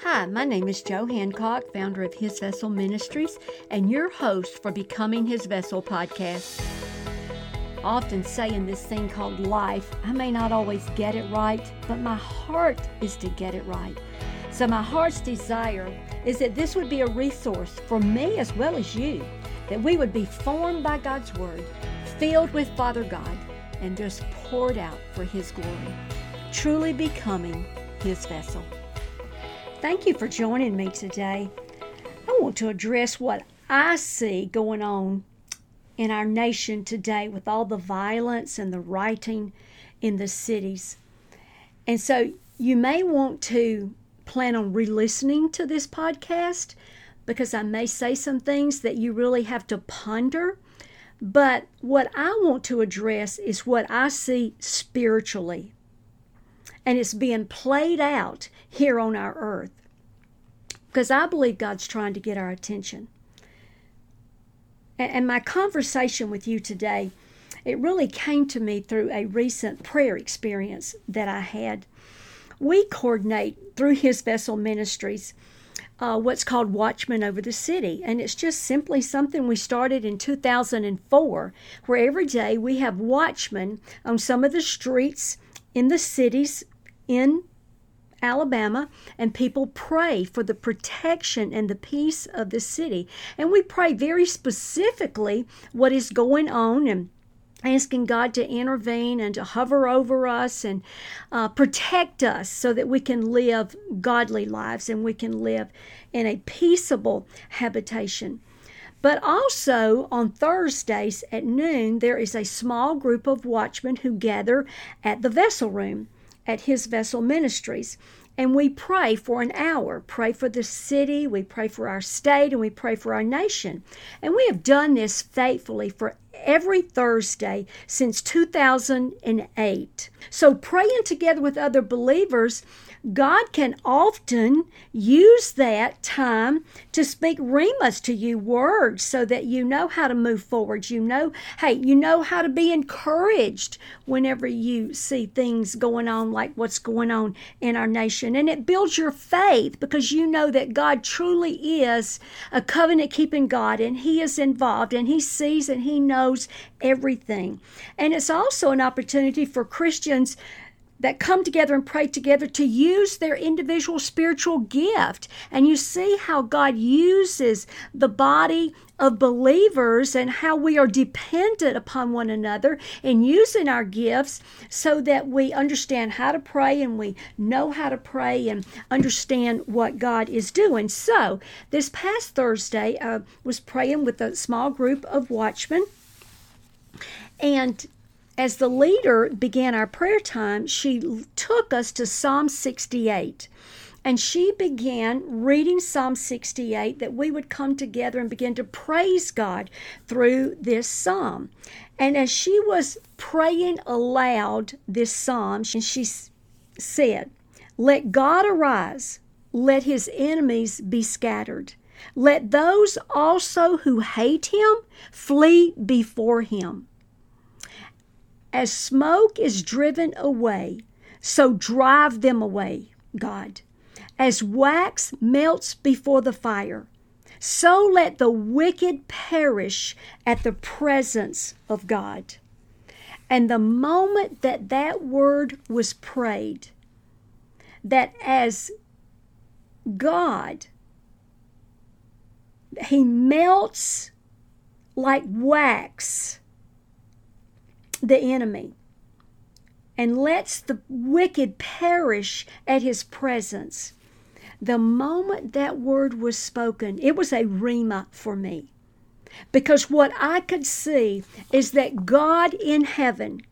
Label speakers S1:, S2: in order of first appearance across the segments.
S1: Hi, my name is Joe Hancock, founder of His Vessel Ministries, and your host for Becoming His Vessel podcast. Often say in this thing called life, I may not always get it right, but my heart is to get it right. So, my heart's desire is that this would be a resource for me as well as you, that we would be formed by God's Word, filled with Father God, and just poured out for His glory, truly becoming His vessel. Thank you for joining me today. I want to address what I see going on in our nation today with all the violence and the rioting in the cities. And so you may want to plan on re listening to this podcast because I may say some things that you really have to ponder. But what I want to address is what I see spiritually and it's being played out here on our earth. Because I believe God's trying to get our attention. And my conversation with you today, it really came to me through a recent prayer experience that I had. We coordinate through His Vessel Ministries uh, what's called Watchmen Over the City. And it's just simply something we started in 2004, where every day we have watchmen on some of the streets in the cities in Alabama, and people pray for the protection and the peace of the city. And we pray very specifically what is going on and asking God to intervene and to hover over us and uh, protect us so that we can live godly lives and we can live in a peaceable habitation. But also on Thursdays at noon, there is a small group of watchmen who gather at the vessel room at His Vessel Ministries. And we pray for an hour, pray for the city, we pray for our state, and we pray for our nation. And we have done this faithfully for every Thursday since 2008. So, praying together with other believers God can often use that time to speak rhemas to you, words, so that you know how to move forward. You know, hey, you know how to be encouraged whenever you see things going on like what's going on in our nation. And it builds your faith because you know that God truly is a covenant keeping God and He is involved and He sees and He knows everything. And it's also an opportunity for Christians that come together and pray together to use their individual spiritual gift. And you see how God uses the body of believers and how we are dependent upon one another in using our gifts so that we understand how to pray and we know how to pray and understand what God is doing. So, this past Thursday, I was praying with a small group of watchmen. And as the leader began our prayer time, she took us to Psalm 68. And she began reading Psalm 68 that we would come together and begin to praise God through this psalm. And as she was praying aloud this psalm, she said, Let God arise, let his enemies be scattered. Let those also who hate him flee before him. As smoke is driven away, so drive them away, God. As wax melts before the fire, so let the wicked perish at the presence of God. And the moment that that word was prayed, that as God, He melts like wax the enemy and lets the wicked perish at his presence. The moment that word was spoken, it was a rhema for me. Because what I could see is that God in heaven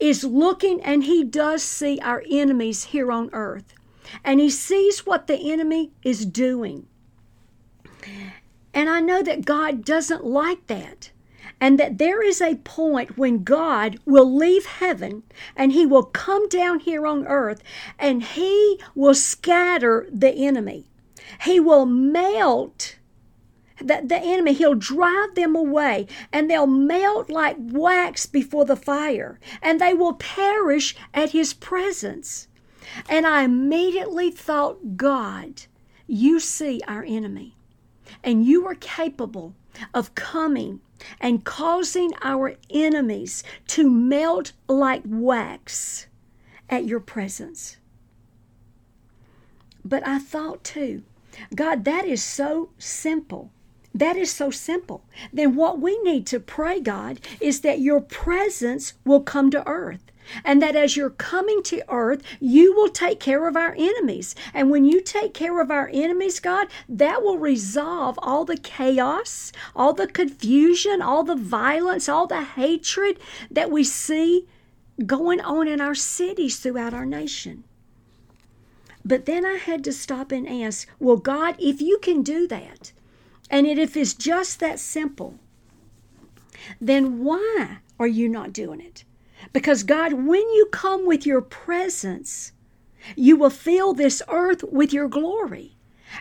S1: is looking and he does see our enemies here on earth. And he sees what the enemy is doing. And I know that God doesn't like that and that there is a point when God will leave heaven and he will come down here on earth and he will scatter the enemy. He will melt the, the enemy, he'll drive them away, and they'll melt like wax before the fire, and they will perish at his presence. And I immediately thought, God, you see our enemy and you are capable of coming and causing our enemies to melt like wax at your presence. But I thought too, God, that is so simple. That is so simple. Then what we need to pray, God, is that your presence will come to earth. And that as you're coming to earth, you will take care of our enemies. And when you take care of our enemies, God, that will resolve all the chaos, all the confusion, all the violence, all the hatred that we see going on in our cities throughout our nation. But then I had to stop and ask, well, God, if you can do that, and if it's just that simple, then why are you not doing it? Because, God, when you come with your presence, you will fill this earth with your glory.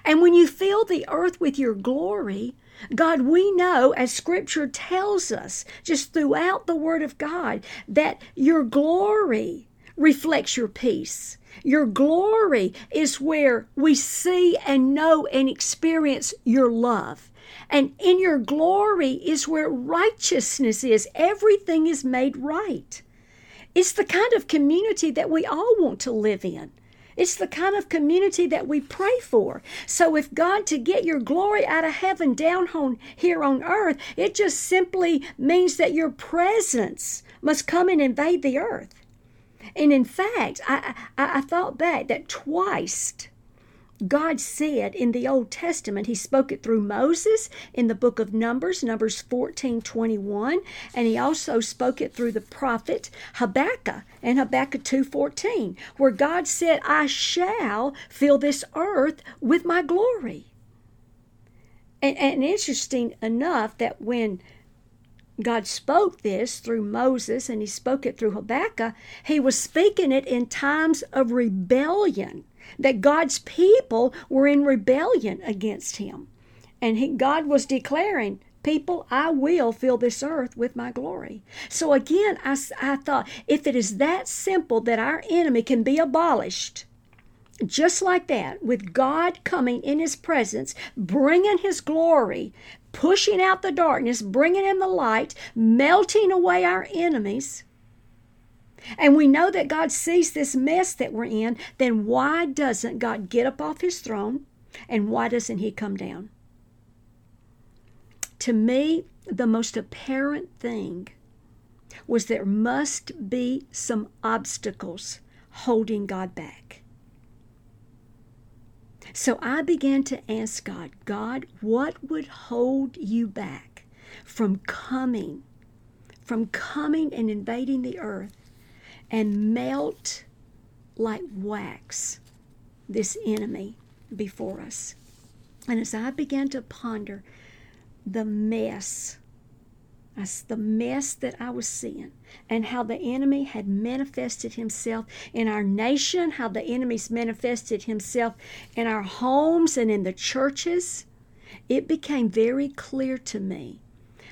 S1: And when you fill the earth with your glory, God, we know, as Scripture tells us, just throughout the Word of God, that your glory reflects your peace. Your glory is where we see and know and experience your love. And in your glory is where righteousness is. Everything is made right. It's the kind of community that we all want to live in. It's the kind of community that we pray for. So, if God to get your glory out of heaven down on here on earth, it just simply means that your presence must come and invade the earth. And in fact, I, I, I thought back that twice God said in the Old Testament, He spoke it through Moses in the book of Numbers, Numbers 14 21, and He also spoke it through the prophet Habakkuk in Habakkuk 2 14, where God said, I shall fill this earth with my glory. And, and interesting enough that when God spoke this through Moses and he spoke it through Habakkuk, he was speaking it in times of rebellion, that God's people were in rebellion against him. And he, God was declaring, People, I will fill this earth with my glory. So again, I, I thought, if it is that simple that our enemy can be abolished, just like that, with God coming in His presence, bringing His glory, pushing out the darkness, bringing in the light, melting away our enemies, and we know that God sees this mess that we're in, then why doesn't God get up off his throne and why doesn't he come down? To me, the most apparent thing was there must be some obstacles holding God back. So I began to ask God, God, what would hold you back from coming, from coming and invading the earth and melt like wax this enemy before us? And as I began to ponder the mess the mess that I was seeing, and how the enemy had manifested himself in our nation, how the enemy's manifested himself in our homes and in the churches. It became very clear to me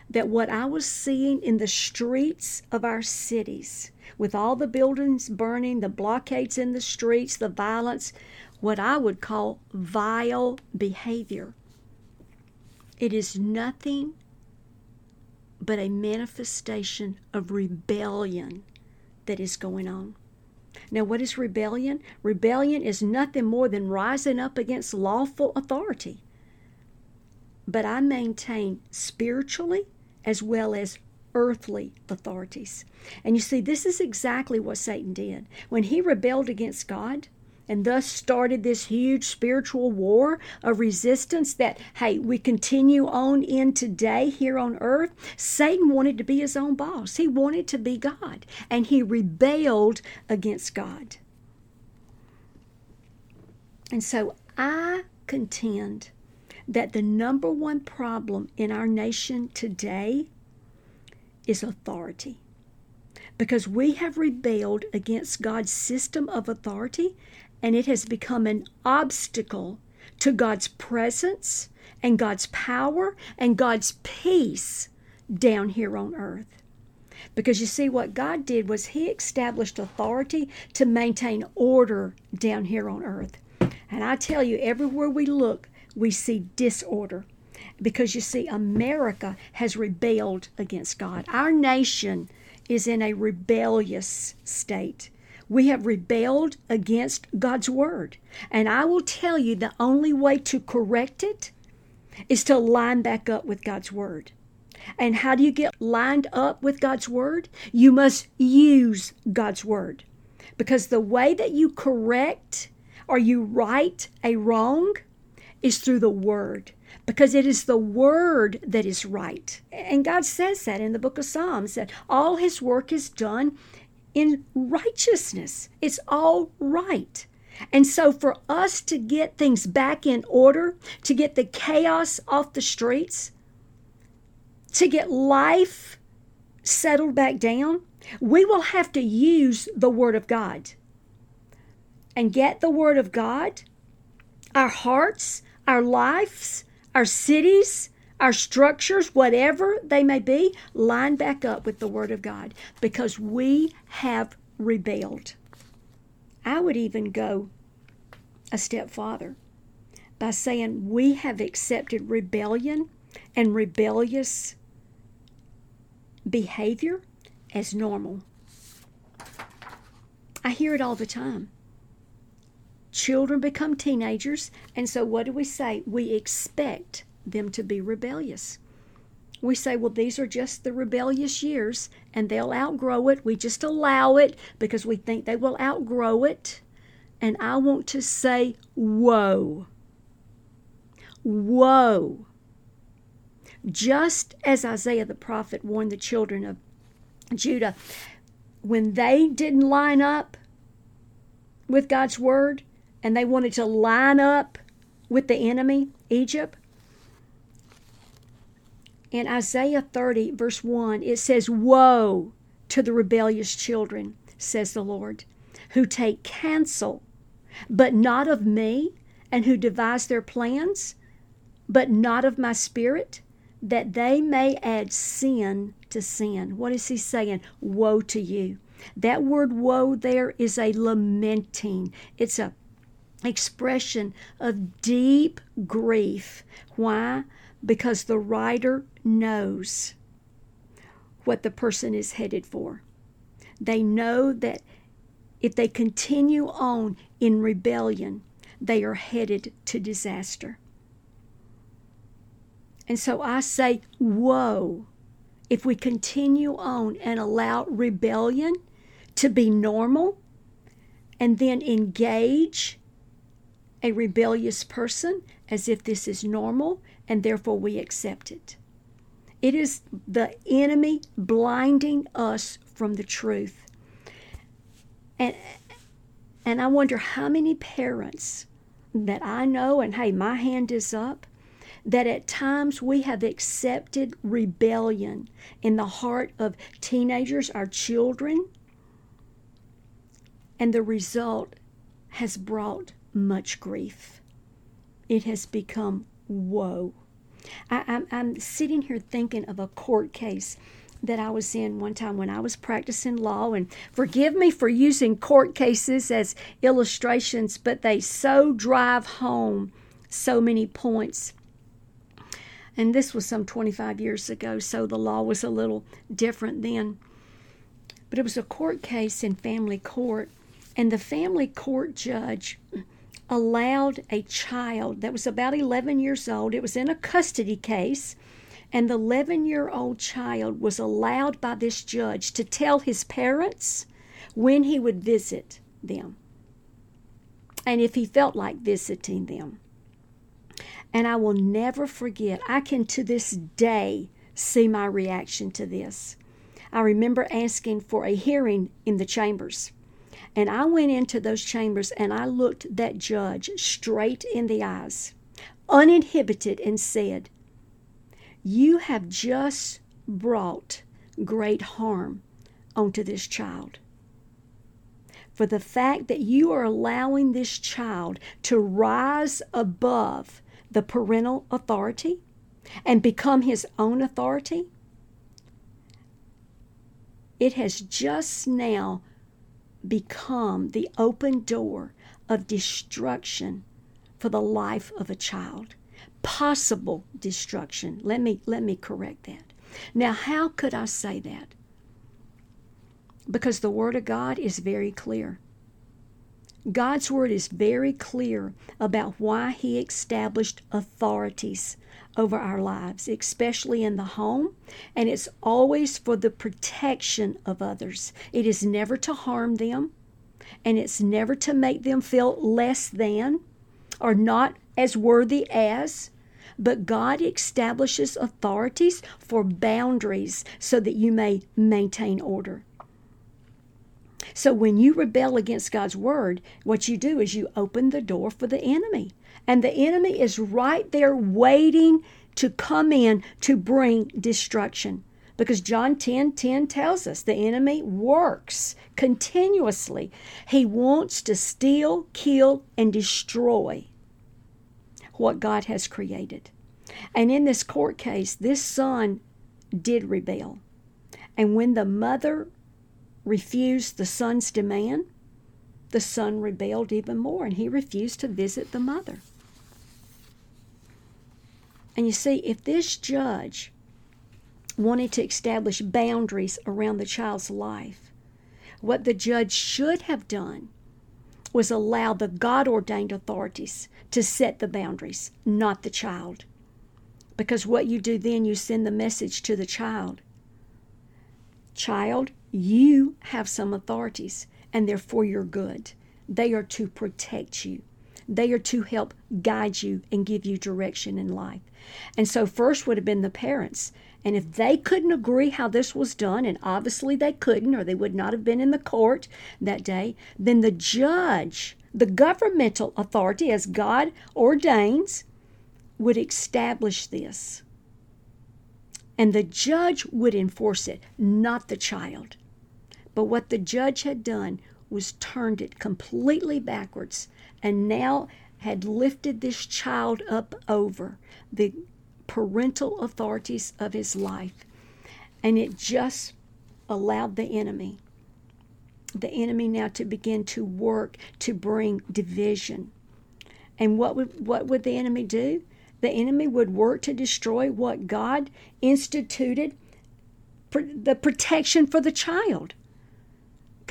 S1: that what I was seeing in the streets of our cities, with all the buildings burning, the blockades in the streets, the violence, what I would call vile behavior, it is nothing but a manifestation of rebellion that is going on. Now, what is rebellion? Rebellion is nothing more than rising up against lawful authority. But I maintain spiritually as well as earthly authorities. And you see, this is exactly what Satan did. When he rebelled against God, and thus started this huge spiritual war of resistance that, hey, we continue on in today here on earth. Satan wanted to be his own boss, he wanted to be God, and he rebelled against God. And so I contend that the number one problem in our nation today is authority because we have rebelled against God's system of authority and it has become an obstacle to God's presence and God's power and God's peace down here on earth. Because you see, what God did was He established authority to maintain order down here on earth. And I tell you, everywhere we look, we see disorder. Because you see, America has rebelled against God. Our nation is in a rebellious state. We have rebelled against God's word. And I will tell you the only way to correct it is to line back up with God's word. And how do you get lined up with God's word? You must use God's word. Because the way that you correct or you right a wrong is through the word. Because it is the word that is right. And God says that in the book of Psalms that all his work is done in righteousness. It's all right. And so, for us to get things back in order, to get the chaos off the streets, to get life settled back down, we will have to use the Word of God. And get the Word of God, our hearts, our lives, our cities, our structures, whatever they may be, line back up with the Word of God because we have rebelled. I would even go a step farther by saying we have accepted rebellion and rebellious behavior as normal. I hear it all the time. Children become teenagers, and so what do we say? We expect them to be rebellious. We say, well, these are just the rebellious years and they'll outgrow it. We just allow it because we think they will outgrow it. And I want to say, woe. Woe. Just as Isaiah the prophet warned the children of Judah, when they didn't line up with God's word and they wanted to line up with the enemy, Egypt, in Isaiah 30, verse 1, it says, Woe to the rebellious children, says the Lord, who take counsel, but not of me, and who devise their plans, but not of my spirit, that they may add sin to sin. What is he saying? Woe to you. That word woe there is a lamenting. It's a expression of deep grief. Why? Because the writer knows what the person is headed for. They know that if they continue on in rebellion, they are headed to disaster. And so I say, woe, if we continue on and allow rebellion to be normal and then engage a rebellious person as if this is normal and therefore we accept it. It is the enemy blinding us from the truth. And, and I wonder how many parents that I know, and hey, my hand is up, that at times we have accepted rebellion in the heart of teenagers, our children, and the result has brought much grief. It has become woe. I, I'm sitting here thinking of a court case that I was in one time when I was practicing law. And forgive me for using court cases as illustrations, but they so drive home so many points. And this was some 25 years ago, so the law was a little different then. But it was a court case in family court, and the family court judge allowed a child that was about 11 years old, it was in a custody case, and the 11 year old child was allowed by this judge to tell his parents when he would visit them and if he felt like visiting them. And I will never forget, I can to this day see my reaction to this. I remember asking for a hearing in the chambers. And I went into those chambers and I looked that judge straight in the eyes, uninhibited, and said, You have just brought great harm onto this child. For the fact that you are allowing this child to rise above the parental authority and become his own authority, it has just now become the open door of destruction for the life of a child. Possible destruction. Let me let me correct that. Now, how could I say that? Because the word of God is very clear. God's word is very clear about why he established authorities over our lives, especially in the home, and it's always for the protection of others. It is never to harm them, and it's never to make them feel less than or not as worthy as. But God establishes authorities for boundaries so that you may maintain order. So when you rebel against God's word, what you do is you open the door for the enemy. And the enemy is right there waiting to come in to bring destruction. Because John 10 10 tells us the enemy works continuously. He wants to steal, kill, and destroy what God has created. And in this court case, this son did rebel. And when the mother refused the son's demand, the son rebelled even more and he refused to visit the mother. And you see, if this judge wanted to establish boundaries around the child's life, what the judge should have done was allow the God ordained authorities to set the boundaries, not the child. Because what you do then, you send the message to the child Child, you have some authorities, and they're for your good. They are to protect you, they are to help guide you and give you direction in life. And so, first would have been the parents. And if they couldn't agree how this was done, and obviously they couldn't, or they would not have been in the court that day, then the judge, the governmental authority, as God ordains, would establish this and the judge would enforce it, not the child. But what the judge had done was turned it completely backwards and now had lifted this child up over the parental authorities of his life. And it just allowed the enemy, the enemy now to begin to work to bring division. And what would, what would the enemy do? the enemy would work to destroy what God instituted the protection for the child.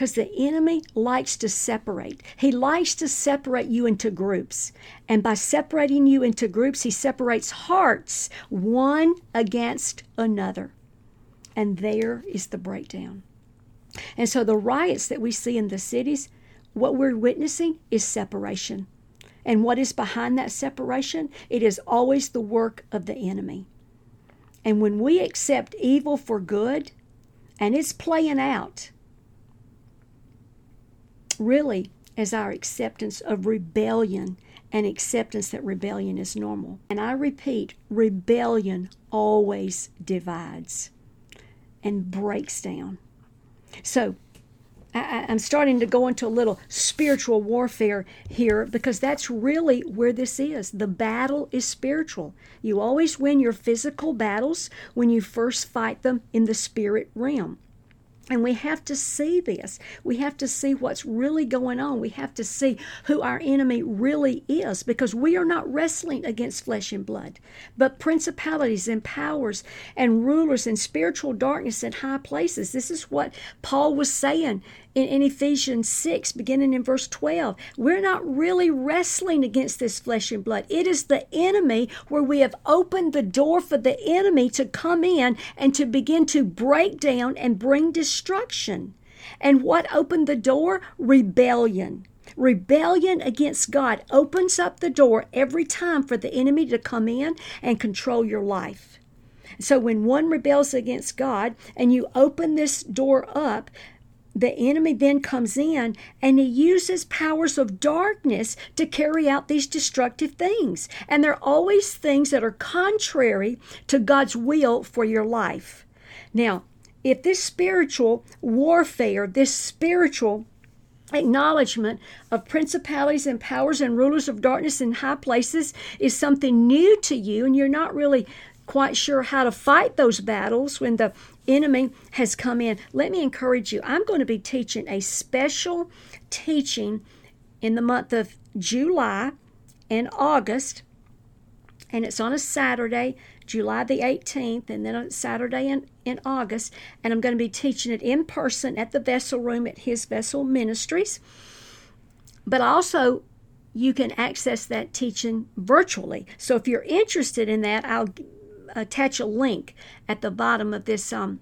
S1: Because the enemy likes to separate. He likes to separate you into groups. And by separating you into groups, he separates hearts one against another. And there is the breakdown. And so the riots that we see in the cities, what we're witnessing is separation. And what is behind that separation? It is always the work of the enemy. And when we accept evil for good, and it's playing out, really, as our acceptance of rebellion and acceptance that rebellion is normal. And I repeat, rebellion always divides and breaks down. So I, am starting to go into a little spiritual warfare here because that's really where this is. The battle is spiritual. You always win your physical battles when you first fight them in the spirit realm. And we have to see this. We have to see what's really going on. We have to see who our enemy really is because we are not wrestling against flesh and blood, but principalities and powers and rulers and spiritual darkness in high places. This is what Paul was saying in, in Ephesians 6, beginning in verse 12. We're not really wrestling against this flesh and blood. It is the enemy where we have opened the door for the enemy to come in and to begin to break down and bring destruction. And what opened the door? Rebellion. Rebellion against God opens up the door every time for the enemy to come in and control your life. So when one rebels against God and you open this door up, the enemy then comes in and he uses powers of darkness to carry out these destructive things. And they're always things that are contrary to God's will for your life. Now, if this spiritual warfare, this spiritual acknowledgement of principalities and powers and rulers of darkness in high places is something new to you and you're not really quite sure how to fight those battles when the enemy has come in, let me encourage you. I'm going to be teaching a special teaching in the month of July and August, and it's on a Saturday, July the 18th, and then a Saturday in, in August. And I'm going to be teaching it in person at the Vessel Room at His Vessel Ministries. But also, you can access that teaching virtually. So if you're interested in that, I'll attach a link at the bottom of this um,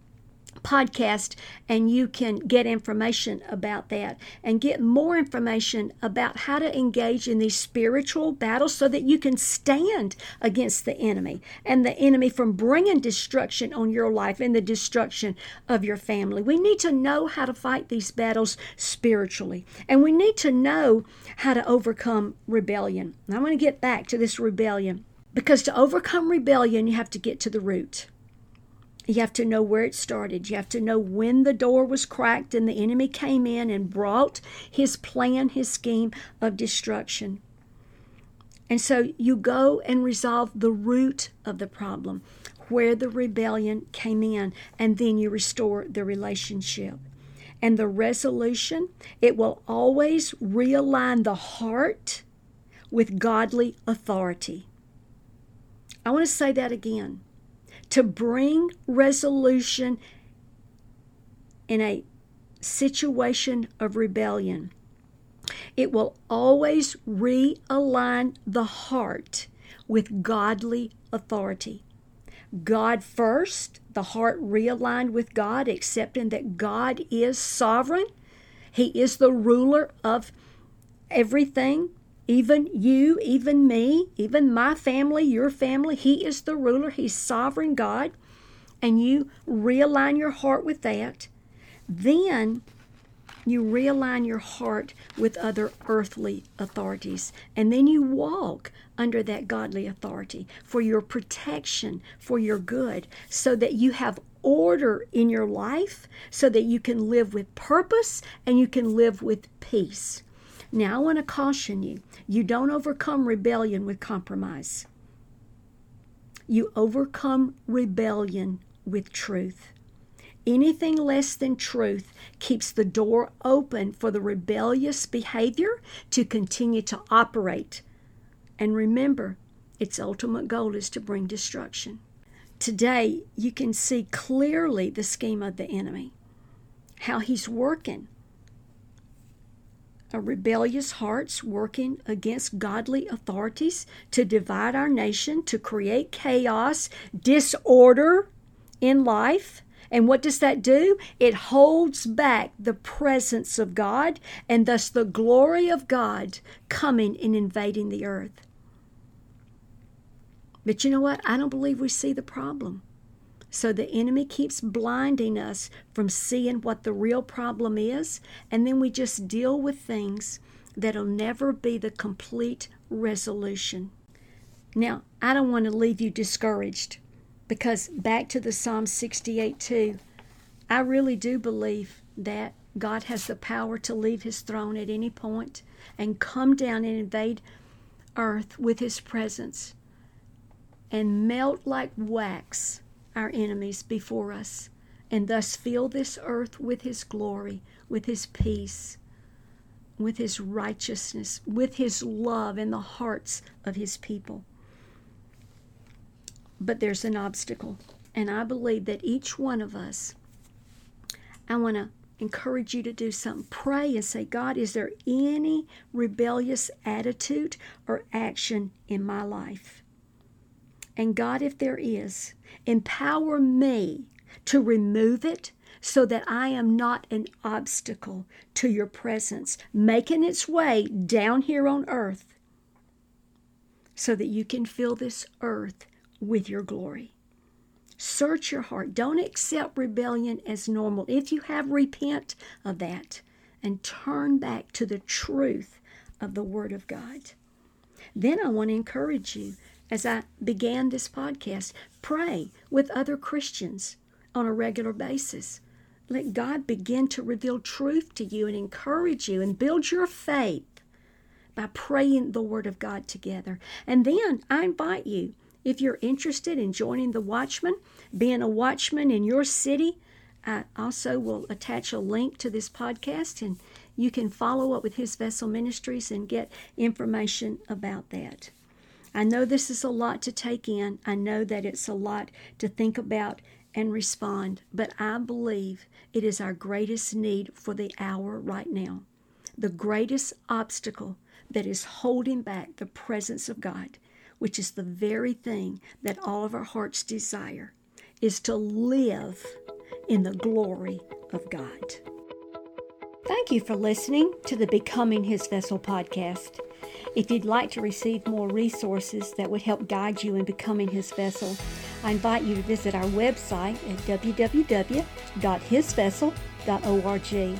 S1: podcast and you can get information about that and get more information about how to engage in these spiritual battles so that you can stand against the enemy and the enemy from bringing destruction on your life and the destruction of your family. We need to know how to fight these battles spiritually and we need to know how to overcome rebellion. I want to get back to this rebellion because to overcome rebellion, you have to get to the root. You have to know where it started. You have to know when the door was cracked and the enemy came in and brought his plan, his scheme of destruction. And so you go and resolve the root of the problem, where the rebellion came in, and then you restore the relationship. And the resolution, it will always realign the heart with godly authority. I want to say that again to bring resolution in a situation of rebellion. It will always realign the heart with godly authority. God first, the heart realigned with God, accepting that God is sovereign. He is the ruler of everything even you, even me, even my family, your family. He is the ruler, He's sovereign God. And you realign your heart with that. Then you realign your heart with other earthly authorities. And then you walk under that godly authority for your protection, for your good, so that you have order in your life, so that you can live with purpose and you can live with peace. Now, I want to caution you you don't overcome rebellion with compromise, you overcome rebellion with truth. Anything less than truth keeps the door open for the rebellious behavior to continue to operate. And remember, its ultimate goal is to bring destruction. Today, you can see clearly the scheme of the enemy, how he's working rebellious hearts working against godly authorities to divide our nation, to create chaos, disorder in life. And what does that do? It holds back the presence of God and thus the glory of God coming and invading the earth. But you know what? I don't believe we see the problem. So the enemy keeps blinding us from seeing what the real problem is, and then we just deal with things that'll never be the complete resolution. Now, I don't want to leave you discouraged because back to the Psalm 68 2, I really do believe that God has the power to leave his throne at any point and come down and invade earth with his presence and melt like wax our enemies before us, and thus fill this earth with His glory, with His peace, with His righteousness, with His love in the hearts of His people. But there's an obstacle, and I believe that each one of us, I want to encourage you to do something. Pray and say, God, is there any rebellious attitude or action in my life? And God, if there is, empower me to remove it so that I am not an obstacle to your presence, making its way down here on earth so that you can fill this earth with your glory. Search your heart. Don't accept rebellion as normal. If you have, repent of that and turn back to the truth of the Word of God. Then I want to encourage you as I began this podcast, pray with other Christians on a regular basis. Let God begin to reveal truth to you and encourage you and build your faith by praying the Word of God together. And then I invite you, if you're interested in joining the Watchman, being a watchman in your city, I also will attach a link to this podcast. And you can follow up with His Vessel Ministries and get information about that. I know this is a lot to take in. I know that it's a lot to think about and respond, but I believe it is our greatest need for the hour right now. The greatest obstacle that is holding back the presence of God, which is the very thing that all of our hearts desire, is to live in the glory of God. Thank you for listening to the Becoming His Vessel podcast. If you'd like to receive more resources that would help guide you in becoming His vessel, I invite you to visit our website at www.hisvessel.org.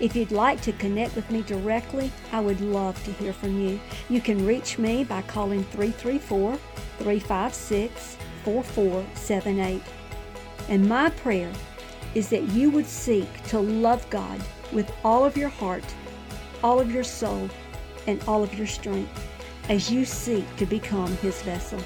S1: If you'd like to connect with me directly, I would love to hear from you. You can reach me by calling 334 356 4478. And my prayer is that you would seek to love God with all of your heart, all of your soul, and all of your strength as you seek to become His vessel.